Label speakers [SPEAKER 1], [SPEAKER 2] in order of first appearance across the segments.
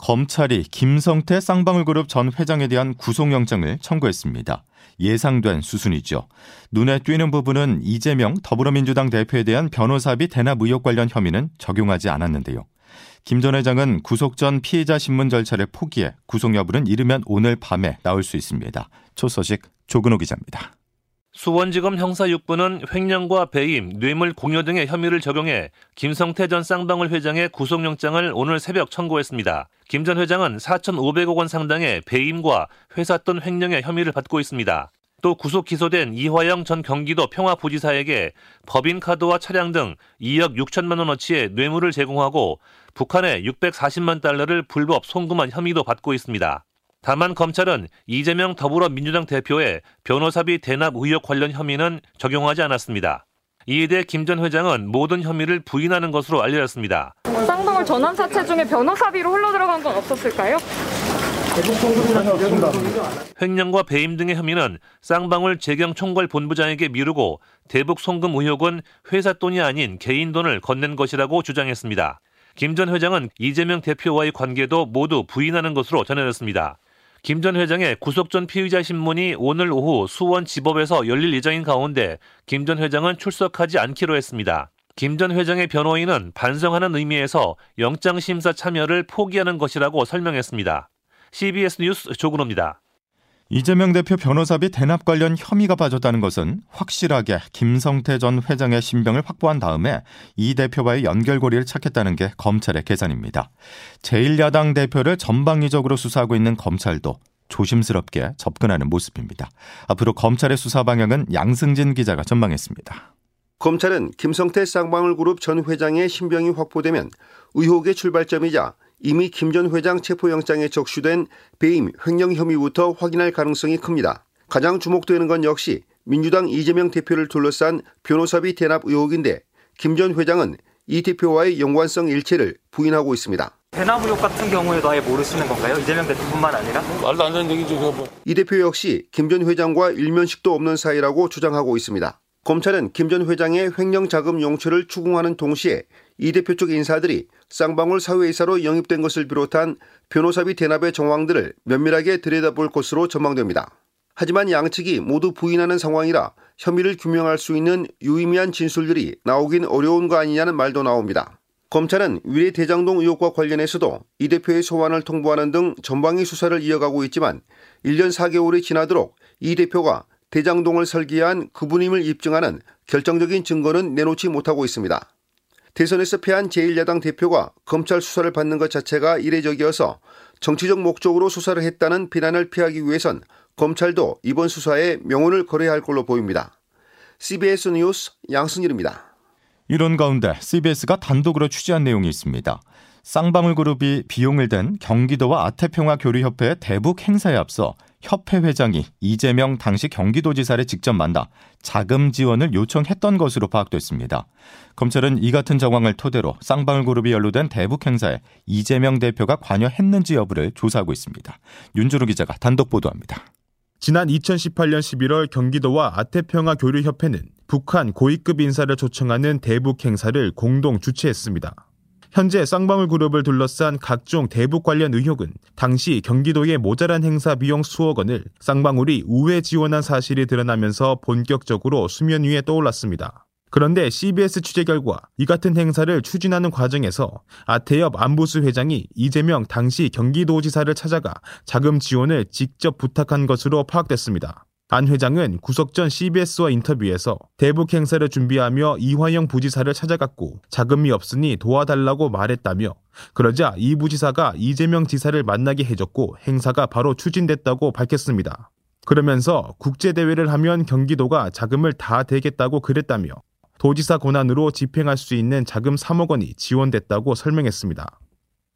[SPEAKER 1] 검찰이 김성태 쌍방울 그룹 전 회장에 대한 구속영장을 청구했습니다. 예상된 수순이죠. 눈에 띄는 부분은 이재명 더불어민주당 대표에 대한 변호사비 대납 의혹 관련 혐의는 적용하지 않았는데요. 김 전 회장은 구속 전 피해자 신문 절차를 포기해 구속 여부는 이르면 오늘 밤에 나올 수 있습니다. 첫 소식 조근호 기자입니다.
[SPEAKER 2] 수원지검 형사 6부는 횡령과 배임, 뇌물 공여 등의 혐의를 적용해 김성태 전 쌍방울 회장의 구속영장을 오늘 새벽 청구했습니다. 김 전 회장은 4,500억 원 상당의 배임과 회사 돈 횡령의 혐의를 받고 있습니다. 또 구속 기소된 이화영 전 경기도 평화부지사에게 법인카드와 차량 등 2억 6천만 원어치의 뇌물을 제공하고 북한에 640만 달러를 불법 송금한 혐의도 받고 있습니다. 다만 검찰은 이재명 더불어민주당 대표의 변호사비 대납 의혹 관련 혐의는 적용하지 않았습니다. 이에 대해 김 전 회장은 모든 혐의를 부인하는 것으로 알려졌습니다.
[SPEAKER 3] 쌍방울 전환 사채 중에 변호사비로 흘러 들어간 건 없었을까요?
[SPEAKER 2] 횡령과 배임 등의 혐의는 쌍방울 재경 총괄 본부장에게 미루고 대북 송금 의혹은 회사 돈이 아닌 개인 돈을 건넨 것이라고 주장했습니다. 김 전 회장은 이재명 대표와의 관계도 모두 부인하는 것으로 전해졌습니다. 김 전 회장의 구속 전 피의자 신문이 오늘 오후 수원 지법에서 열릴 예정인 가운데 김 전 회장은 출석하지 않기로 했습니다. 김 전 회장의 변호인은 반성하는 의미에서 영장심사 참여를 포기하는 것이라고 설명했습니다. CBS 뉴스 조근호입니다.
[SPEAKER 1] 이재명 대표 변호사비 대납 관련 혐의가 빠졌다는 것은 확실하게 김성태 전 회장의 신병을 확보한 다음에 이 대표와의 연결고리를 찾겠다는 게 검찰의 계산입니다. 제1야당 대표를 전방위적으로 수사하고 있는 검찰도 조심스럽게 접근하는 모습입니다. 앞으로 검찰의 수사 방향은 양승진 기자가 전망했습니다.
[SPEAKER 4] 검찰은 김성태 쌍방울 그룹 전 회장의 신병이 확보되면 의혹의 출발점이자 이미 김 전 회장 체포영장에 적시된 배임, 횡령 혐의부터 확인할 가능성이 큽니다. 가장 주목되는 건 역시 민주당 이재명 대표를 둘러싼 변호사비 대납 의혹인데 김 전 회장은 이 대표와의 연관성 일체를 부인하고 있습니다.
[SPEAKER 5] 대납 의혹 같은 경우에도 아예 모르시는 건가요? 이재명 대표뿐만 아니라?
[SPEAKER 6] 말도 안 되는 얘기죠. 그거.
[SPEAKER 4] 이 대표 역시 김 전 회장과 일면식도 없는 사이라고 주장하고 있습니다. 검찰은 김 전 회장의 횡령 자금 용처를 추궁하는 동시에 이 대표 쪽 인사들이 쌍방울 사회이사로 영입된 것을 비롯한 변호사비 대납의 정황들을 면밀하게 들여다볼 것으로 전망됩니다. 하지만 양측이 모두 부인하는 상황이라 혐의를 규명할 수 있는 유의미한 진술들이 나오긴 어려운 거 아니냐는 말도 나옵니다. 검찰은 위례 대장동 의혹과 관련해서도 이 대표의 소환을 통보하는 등 전방위 수사를 이어가고 있지만 1년 4개월이 지나도록 이 대표가 대장동을 설계한 그분임을 입증하는 결정적인 증거는 내놓지 못하고 있습니다. 대선에서 패한 제1야당 대표가 검찰 수사를 받는 것 자체가 이례적이어서 정치적 목적으로 수사를 했다는 비난을 피하기 위해선 검찰도 이번 수사에 명운을 걸어야 할 걸로 보입니다. CBS 뉴스 양승일입니다.
[SPEAKER 1] 이런 가운데 CBS가 단독으로 취재한 내용이 있습니다. 쌍방울 그룹이 비용을 댄 경기도와 아태평화 교류협회 대북 행사에 앞서 협회 회장이 이재명 당시 경기도지사를 직접 만나 자금 지원을 요청했던 것으로 파악됐습니다. 검찰은 이 같은 정황을 토대로 쌍방울 그룹이 연루된 대북 행사에 이재명 대표가 관여했는지 여부를 조사하고 있습니다. 윤주루 기자가 단독 보도합니다.
[SPEAKER 7] 지난 2018년 11월 경기도와 아태평화 교류협회는 북한 고위급 인사를 초청하는 대북 행사를 공동 주최했습니다. 현재 쌍방울 그룹을 둘러싼 각종 대북 관련 의혹은 당시 경기도의 모자란 행사 비용 수억 원을 쌍방울이 우회 지원한 사실이 드러나면서 본격적으로 수면 위에 떠올랐습니다. 그런데 CBS 취재 결과 이 같은 행사를 추진하는 과정에서 아태엽 안보수 회장이 이재명 당시 경기도지사를 찾아가 자금 지원을 직접 부탁한 것으로 파악됐습니다. 안 회장은 구속 전 CBS와 인터뷰에서 대북 행사를 준비하며 이화영 부지사를 찾아갔고 자금이 없으니 도와달라고 말했다며 그러자 이 부지사가 이재명 지사를 만나게 해줬고 행사가 바로 추진됐다고 밝혔습니다. 그러면서 국제대회를 하면 경기도가 자금을 다 대겠다고 그랬다며 도지사 권한으로 집행할 수 있는 자금 3억 원이 지원됐다고 설명했습니다.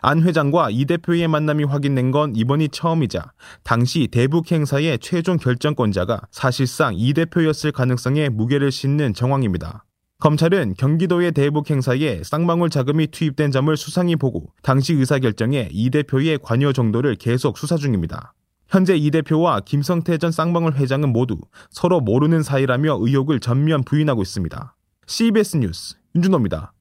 [SPEAKER 7] 안 회장과 이 대표의 만남이 확인된 건 이번이 처음이자 당시 대북 행사의 최종 결정권자가 사실상 이 대표였을 가능성에 무게를 싣는 정황입니다. 검찰은 경기도의 대북 행사에 쌍방울 자금이 투입된 점을 수상히 보고 당시 의사결정에 이 대표의 관여 정도를 계속 수사 중입니다. 현재 이 대표와 김성태 전 쌍방울 회장은 모두 서로 모르는 사이라며 의혹을 전면 부인하고 있습니다. CBS 뉴스 윤준호입니다.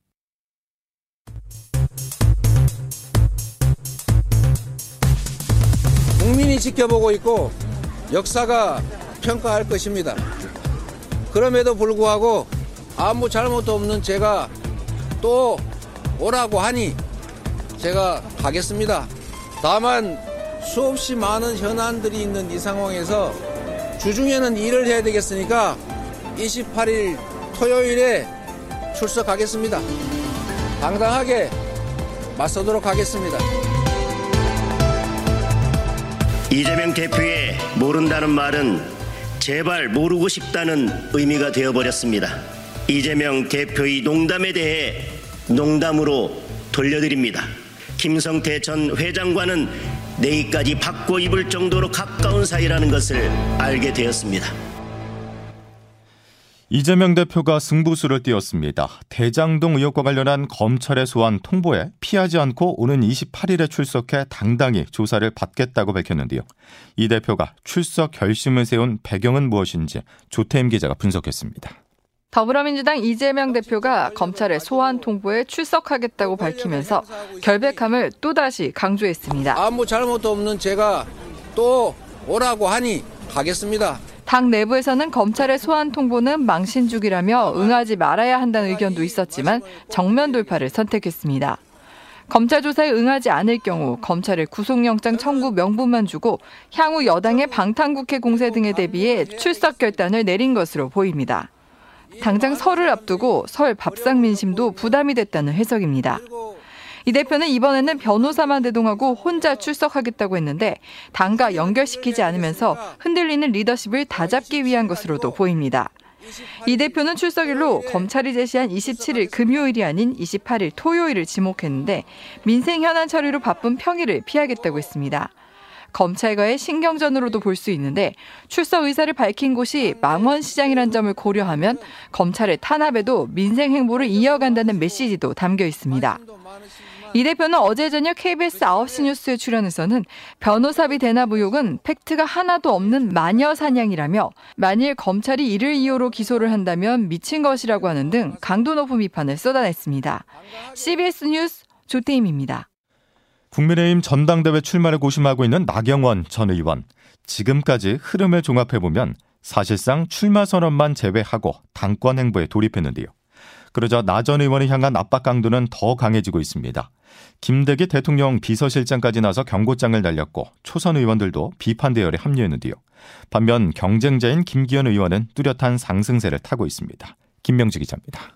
[SPEAKER 6] 국민이 지켜보고 있고 역사가 평가할 것입니다. 그럼에도 불구하고 아무 잘못도 없는 제가 또 오라고 하니 제가 가겠습니다. 다만 수없이 많은 현안들이 있는 이 상황에서 주중에는 일을 해야 되겠으니까 28일 토요일에 출석하겠습니다. 당당하게 맞서도록 하겠습니다.
[SPEAKER 8] 이재명 대표의 모른다는 말은 제발 모르고 싶다는 의미가 되어버렸습니다. 이재명 대표의 농담에 대해 농담으로 돌려드립니다. 김성태 전 회장과는 내일까지 바꿔 입을 정도로 가까운 사이라는 것을 알게 되었습니다.
[SPEAKER 1] 이재명 대표가 승부수를 띄웠습니다. 대장동 의혹과 관련한 검찰의 소환 통보에 피하지 않고 오는 28일에 출석해 당당히 조사를 받겠다고 밝혔는데요. 이 대표가 출석 결심을 세운 배경은 무엇인지 조태임 기자가 분석했습니다.
[SPEAKER 9] 더불어민주당 이재명 대표가 검찰의 소환 통보에 출석하겠다고 밝히면서 결백함을 또다시 강조했습니다.
[SPEAKER 6] 아무 잘못도 없는 제가 또 오라고 하니 가겠습니다.
[SPEAKER 9] 당 내부에서는 검찰의 소환 통보는 망신주기라며 응하지 말아야 한다는 의견도 있었지만 정면 돌파를 선택했습니다. 검찰 조사에 응하지 않을 경우 검찰의 구속영장 청구 명분만 주고 향후 여당의 방탄국회 공세 등에 대비해 출석 결단을 내린 것으로 보입니다. 당장 설을 앞두고 설 밥상 민심도 부담이 됐다는 해석입니다. 이 대표는 이번에는 변호사만 대동하고 혼자 출석하겠다고 했는데 당과 연결시키지 않으면서 흔들리는 리더십을 다잡기 위한 것으로도 보입니다. 이 대표는 출석일로 검찰이 제시한 27일 금요일이 아닌 28일 토요일을 지목했는데 민생 현안 처리로 바쁜 평일을 피하겠다고 했습니다. 검찰과의 신경전으로도 볼 수 있는데 출석 의사를 밝힌 곳이 망원시장이란 점을 고려하면 검찰의 탄압에도 민생 행보를 이어간다는 메시지도 담겨 있습니다. 이 대표는 어제 저녁 KBS 9시 뉴스에 출연해서는 변호사비 대납 의혹은 팩트가 하나도 없는 마녀 사냥이라며 만일 검찰이 이를 이유로 기소를 한다면 미친 것이라고 하는 등 강도 높은 비판을 쏟아냈습니다. CBS 뉴스 조태임입니다.
[SPEAKER 1] 국민의힘 전당대회 출마를 고심하고 있는 나경원 전 의원. 지금까지 흐름을 종합해보면 사실상 출마 선언만 제외하고 당권 행보에 돌입했는데요. 그러자 나 전 의원을 향한 압박 강도는 더 강해지고 있습니다. 김대기 대통령 비서실장까지 나서 경고장을 날렸고 초선 의원들도 비판 대열에 합류했는데요. 반면 경쟁자인 김기현 의원은 뚜렷한 상승세를 타고 있습니다. 김명지 기자입니다.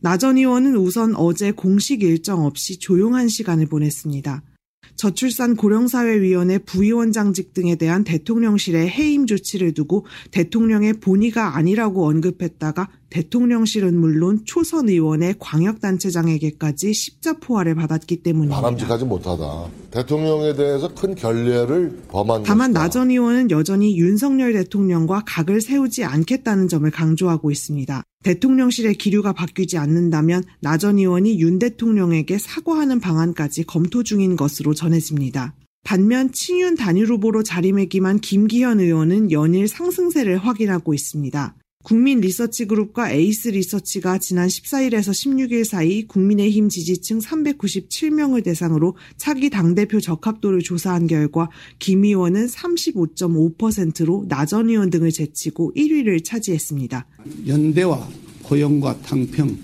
[SPEAKER 10] 나 전 의원은 우선 어제 공식 일정 없이 조용한 시간을 보냈습니다. 저출산 고령사회위원회 부위원장직 등에 대한 대통령실의 해임 조치를 두고 대통령의 본의가 아니라고 언급했다가 대통령실은 물론 초선 의원의 광역단체장에게까지 십자포화를 받았기 때문입니다.
[SPEAKER 11] 바람직하지 못하다. 대통령에 대해서 큰 결례를 범한
[SPEAKER 10] 다만 나전 의원은 여전히 윤석열 대통령과 각을 세우지 않겠다는 점을 강조하고 있습니다. 대통령실의 기류가 바뀌지 않는다면 나 전 의원이 윤 대통령에게 사과하는 방안까지 검토 중인 것으로 전해집니다. 반면 친윤 단일 후보로 자리매김한 김기현 의원은 연일 상승세를 확인하고 있습니다. 국민 리서치 그룹과 에이스 리서치가 지난 14일에서 16일 사이 국민의힘 지지층 397명을 대상으로 차기 당대표 적합도를 조사한 결과 김 의원은 35.5%로 나전 의원 등을 제치고 1위를 차지했습니다.
[SPEAKER 12] 연대와 고용과 탕평,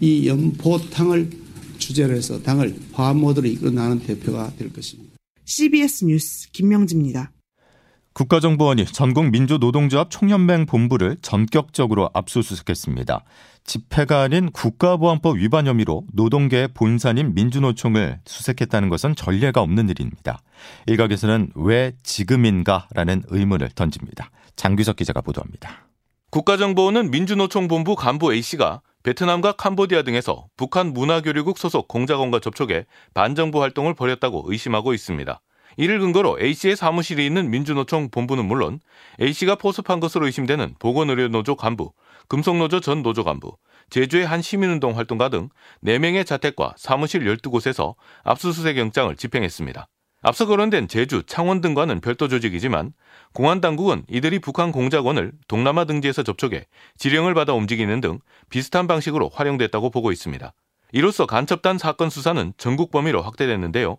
[SPEAKER 12] 이 연포탕을 주제로 해서 당을 화합 모드로 이끌어 나가는 대표가 될 것입니다.
[SPEAKER 10] CBS 뉴스 김명지입니다.
[SPEAKER 1] 국가정보원이 전국 민주노동조합 총연맹 본부를 전격적으로 압수수색했습니다. 집회가 아닌 국가보안법 위반 혐의로 노동계의 본사인 민주노총을 수색했다는 것은 전례가 없는 일입니다. 일각에서는 왜 지금인가라는 의문을 던집니다. 장규석 기자가 보도합니다.
[SPEAKER 13] 국가정보원은 민주노총 본부 간부 A씨가 베트남과 캄보디아 등에서 북한 문화교류국 소속 공작원과 접촉해 반정부 활동을 벌였다고 의심하고 있습니다. 이를 근거로 A씨의 사무실이 있는 민주노총 본부는 물론 A씨가 포섭한 것으로 의심되는 보건의료노조 간부, 금속노조 전 노조 간부, 제주의 한 시민운동 활동가 등 4명의 자택과 사무실 12곳에서 압수수색 영장을 집행했습니다. 앞서 거론된 제주, 창원 등과는 별도 조직이지만 공안 당국은 이들이 북한 공작원을 동남아 등지에서 접촉해 지령을 받아 움직이는 등 비슷한 방식으로 활용됐다고 보고 있습니다. 이로써 간첩단 사건 수사는 전국 범위로 확대됐는데요.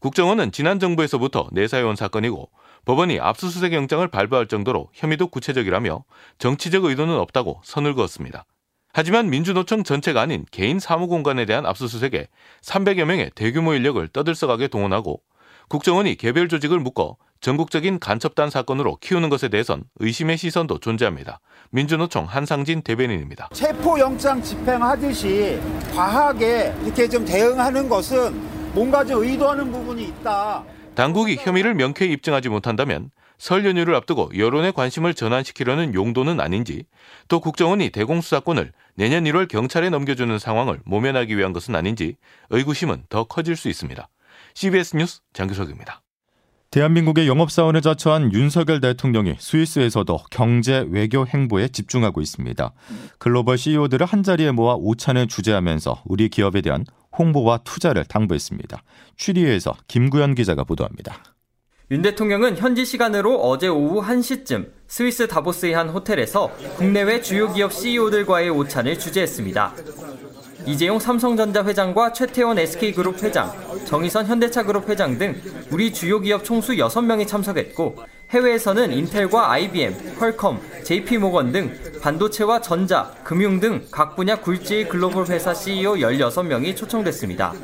[SPEAKER 13] 국정원은 지난 정부에서부터 내사해온 사건이고 법원이 압수수색 영장을 발부할 정도로 혐의도 구체적이라며 정치적 의도는 없다고 선을 그었습니다. 하지만 민주노총 전체가 아닌 개인 사무공간에 대한 압수수색에 300여 명의 대규모 인력을 떠들썩하게 동원하고 국정원이 개별 조직을 묶어 전국적인 간첩단 사건으로 키우는 것에 대해선 의심의 시선도 존재합니다. 민주노총 한상진 대변인입니다.
[SPEAKER 14] 체포영장 집행하듯이 과하게 이렇게 좀 대응하는 것은 뭔가 좀 의도하는 부분이 있다.
[SPEAKER 13] 당국이 혐의를 명쾌히 입증하지 못한다면 설 연휴를 앞두고 여론의 관심을 전환시키려는 용도는 아닌지 또 국정원이 대공수사권을 내년 1월 경찰에 넘겨주는 상황을 모면하기 위한 것은 아닌지 의구심은 더 커질 수 있습니다. CBS 뉴스 장규석입니다.
[SPEAKER 1] 대한민국의 영업사원을 자처한 윤석열 대통령이 스위스에서도 경제 외교 행보에 집중하고 있습니다. 글로벌 CEO들을 한자리에 모아 오찬을 주재하면서 우리 기업에 대한 홍보와 투자를 당부했습니다. 취리에서 김구현 기자가 보도합니다.
[SPEAKER 15] 윤 대통령은 현지 시간으로 어제 오후 1시쯤 스위스 다보스의 한 호텔에서 국내외 주요 기업 CEO들과의 오찬을 주재했습니다. 이재용 삼성전자 회장과 최태원 SK그룹 회장, 정의선 현대차그룹 회장 등 우리 주요 기업 총수 6명이 참석했고 해외에서는 인텔과 IBM, 퀄컴, JP모건 등 반도체와 전자, 금융 등 각 분야 굴지의 글로벌 회사 CEO 16명이 초청됐습니다.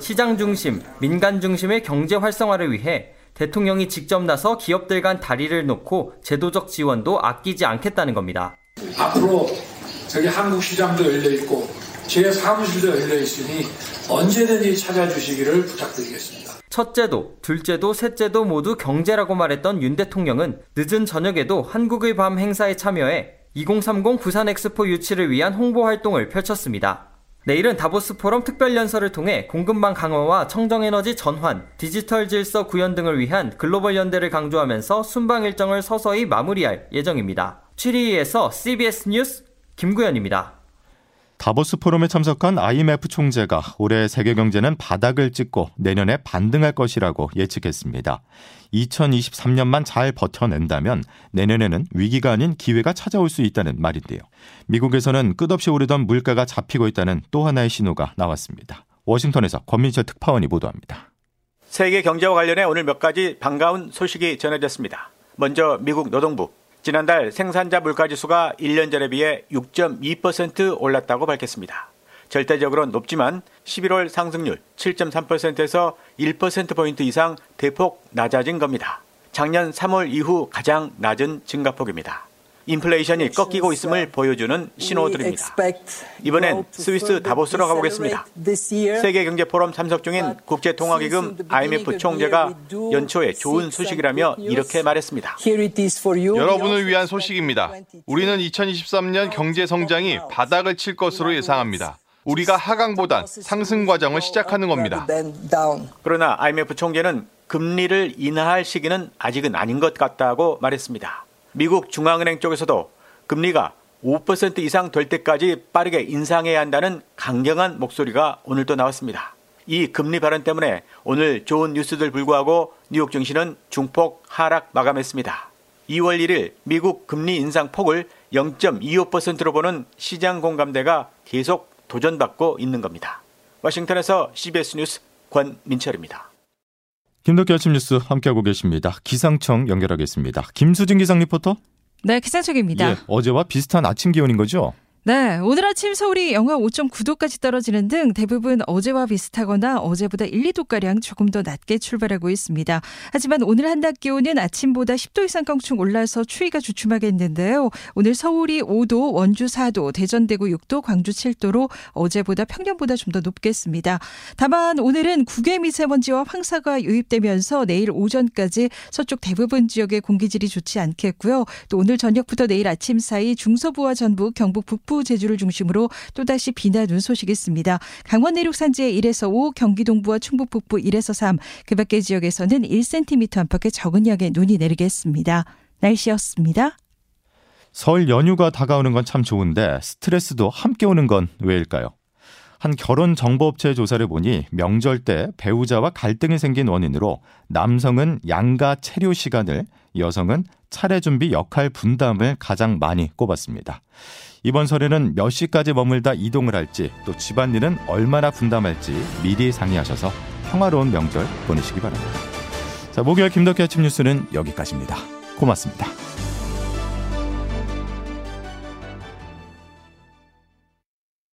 [SPEAKER 15] 시장 중심, 민간 중심의 경제 활성화를 위해 대통령이 직접 나서 기업들 간 다리를 놓고 제도적 지원도 아끼지 않겠다는 겁니다.
[SPEAKER 16] 앞으로 저기 한국 시장도 열려 있고 제 사무실도 열려 있으니 언제든지 찾아주시기를 부탁드리겠습니다.
[SPEAKER 15] 첫째도, 둘째도, 셋째도 모두 경제라고 말했던 윤 대통령은 늦은 저녁에도 한국의 밤 행사에 참여해 2030 부산 엑스포 유치를 위한 홍보 활동을 펼쳤습니다. 내일은 다보스 포럼 특별 연설을 통해 공급망 강화와 청정에너지 전환, 디지털 질서 구현 등을 위한 글로벌 연대를 강조하면서 순방 일정을 서서히 마무리할 예정입니다. 취리에서 CBS 뉴스 김구현입니다.
[SPEAKER 1] 다보스 포럼에 참석한 IMF 총재가 올해 세계 경제는 바닥을 찍고 내년에 반등할 것이라고 예측했습니다. 2023년만 잘 버텨낸다면 내년에는 위기가 아닌 기회가 찾아올 수 있다는 말인데요. 미국에서는 끝없이 오르던 물가가 잡히고 있다는 또 하나의 신호가 나왔습니다. 워싱턴에서 권민철 특파원이 보도합니다.
[SPEAKER 17] 세계 경제와 관련해 오늘 몇 가지 반가운 소식이 전해졌습니다. 먼저 미국 노동부 지난달 생산자 물가지수가 1년 전에 비해 6.2% 올랐다고 밝혔습니다. 절대적으로는 높지만 11월 상승률 7.3%에서 1%포인트 이상 대폭 낮아진 겁니다. 작년 3월 이후 가장 낮은 증가폭입니다. 인플레이션이 꺾이고 있음을 보여주는 신호들입니다. 이번엔 스위스 다보스로 가보겠습니다. 세계 경제 포럼 참석 중인 국제통화기금 IMF 총재가 연초에 좋은 소식이라며 이렇게 말했습니다.
[SPEAKER 18] 여러분을 위한 소식입니다. 우리는 2023년 경제 성장이 바닥을 칠 것으로 예상합니다. 우리가 하강보단 상승 과정을 시작하는 겁니다.
[SPEAKER 17] 그러나 IMF 총재는 금리를 인하할 시기는 아직은 아닌 것 같다고 말했습니다. 미국 중앙은행 쪽에서도 금리가 5% 이상 될 때까지 빠르게 인상해야 한다는 강경한 목소리가 오늘도 나왔습니다. 이 금리 발언 때문에 오늘 좋은 뉴스들 불구하고 뉴욕 증시는 중폭 하락 마감했습니다. 2월 1일 미국 금리 인상 폭을 0.25%로 보는 시장 공감대가 계속 도전받고 있는 겁니다. 워싱턴에서 CBS 뉴스 권민철입니다.
[SPEAKER 1] 김덕기 아침 뉴스 함께하고 계십니다. 기상청 연결하겠습니다. 김수진 기상 리포터.
[SPEAKER 19] 네, 기상청입니다.
[SPEAKER 1] 예, 어제와 비슷한 아침 기온인 거죠?
[SPEAKER 19] 네, 오늘 아침 서울이 영하 5.9도까지 떨어지는 등 대부분 어제와 비슷하거나 어제보다 1, 2도가량 조금 더 낮게 출발하고 있습니다. 하지만 오늘 한낮 기온은 아침보다 10도 이상 껑충 올라서 추위가 주춤하겠는데요. 오늘 서울이 5도, 원주 4도, 대전 대구 6도, 광주 7도로 어제보다 평년보다 좀 더 높겠습니다. 다만 오늘은 국외 미세먼지와 황사가 유입되면서 내일 오전까지 서쪽 대부분 지역의 공기질이 좋지 않겠고요. 또 오늘 저녁부터 내일 아침 사이 중서부와 전북, 경북 북부 북부 제주를 중심으로 또다시 비나 눈 소식이 있습니다. 강원 내륙 산지에 1에서 5, 경기 동부와 충북 북부 1에서 3, 그 밖의 지역에서는 1cm 안팎의 적은 양의 눈이 내리겠습니다. 날씨였습니다.
[SPEAKER 1] 설 연휴가 다가오는 건 참 좋은데 스트레스도 함께 오는 건 왜일까요? 한 결혼 정보업체 조사를 보니 명절 때 배우자와 갈등이 생긴 원인으로 남성은 양가 체류 시간을, 여성은 차례 준비 역할 분담을 가장 많이 꼽았습니다. 이번 설에는 몇 시까지 머물다 이동을 할지 또 집안일은 얼마나 분담할지 미리 상의하셔서 평화로운 명절 보내시기 바랍니다. 자, 목요일 김덕기 아침 뉴스는 여기까지입니다. 고맙습니다.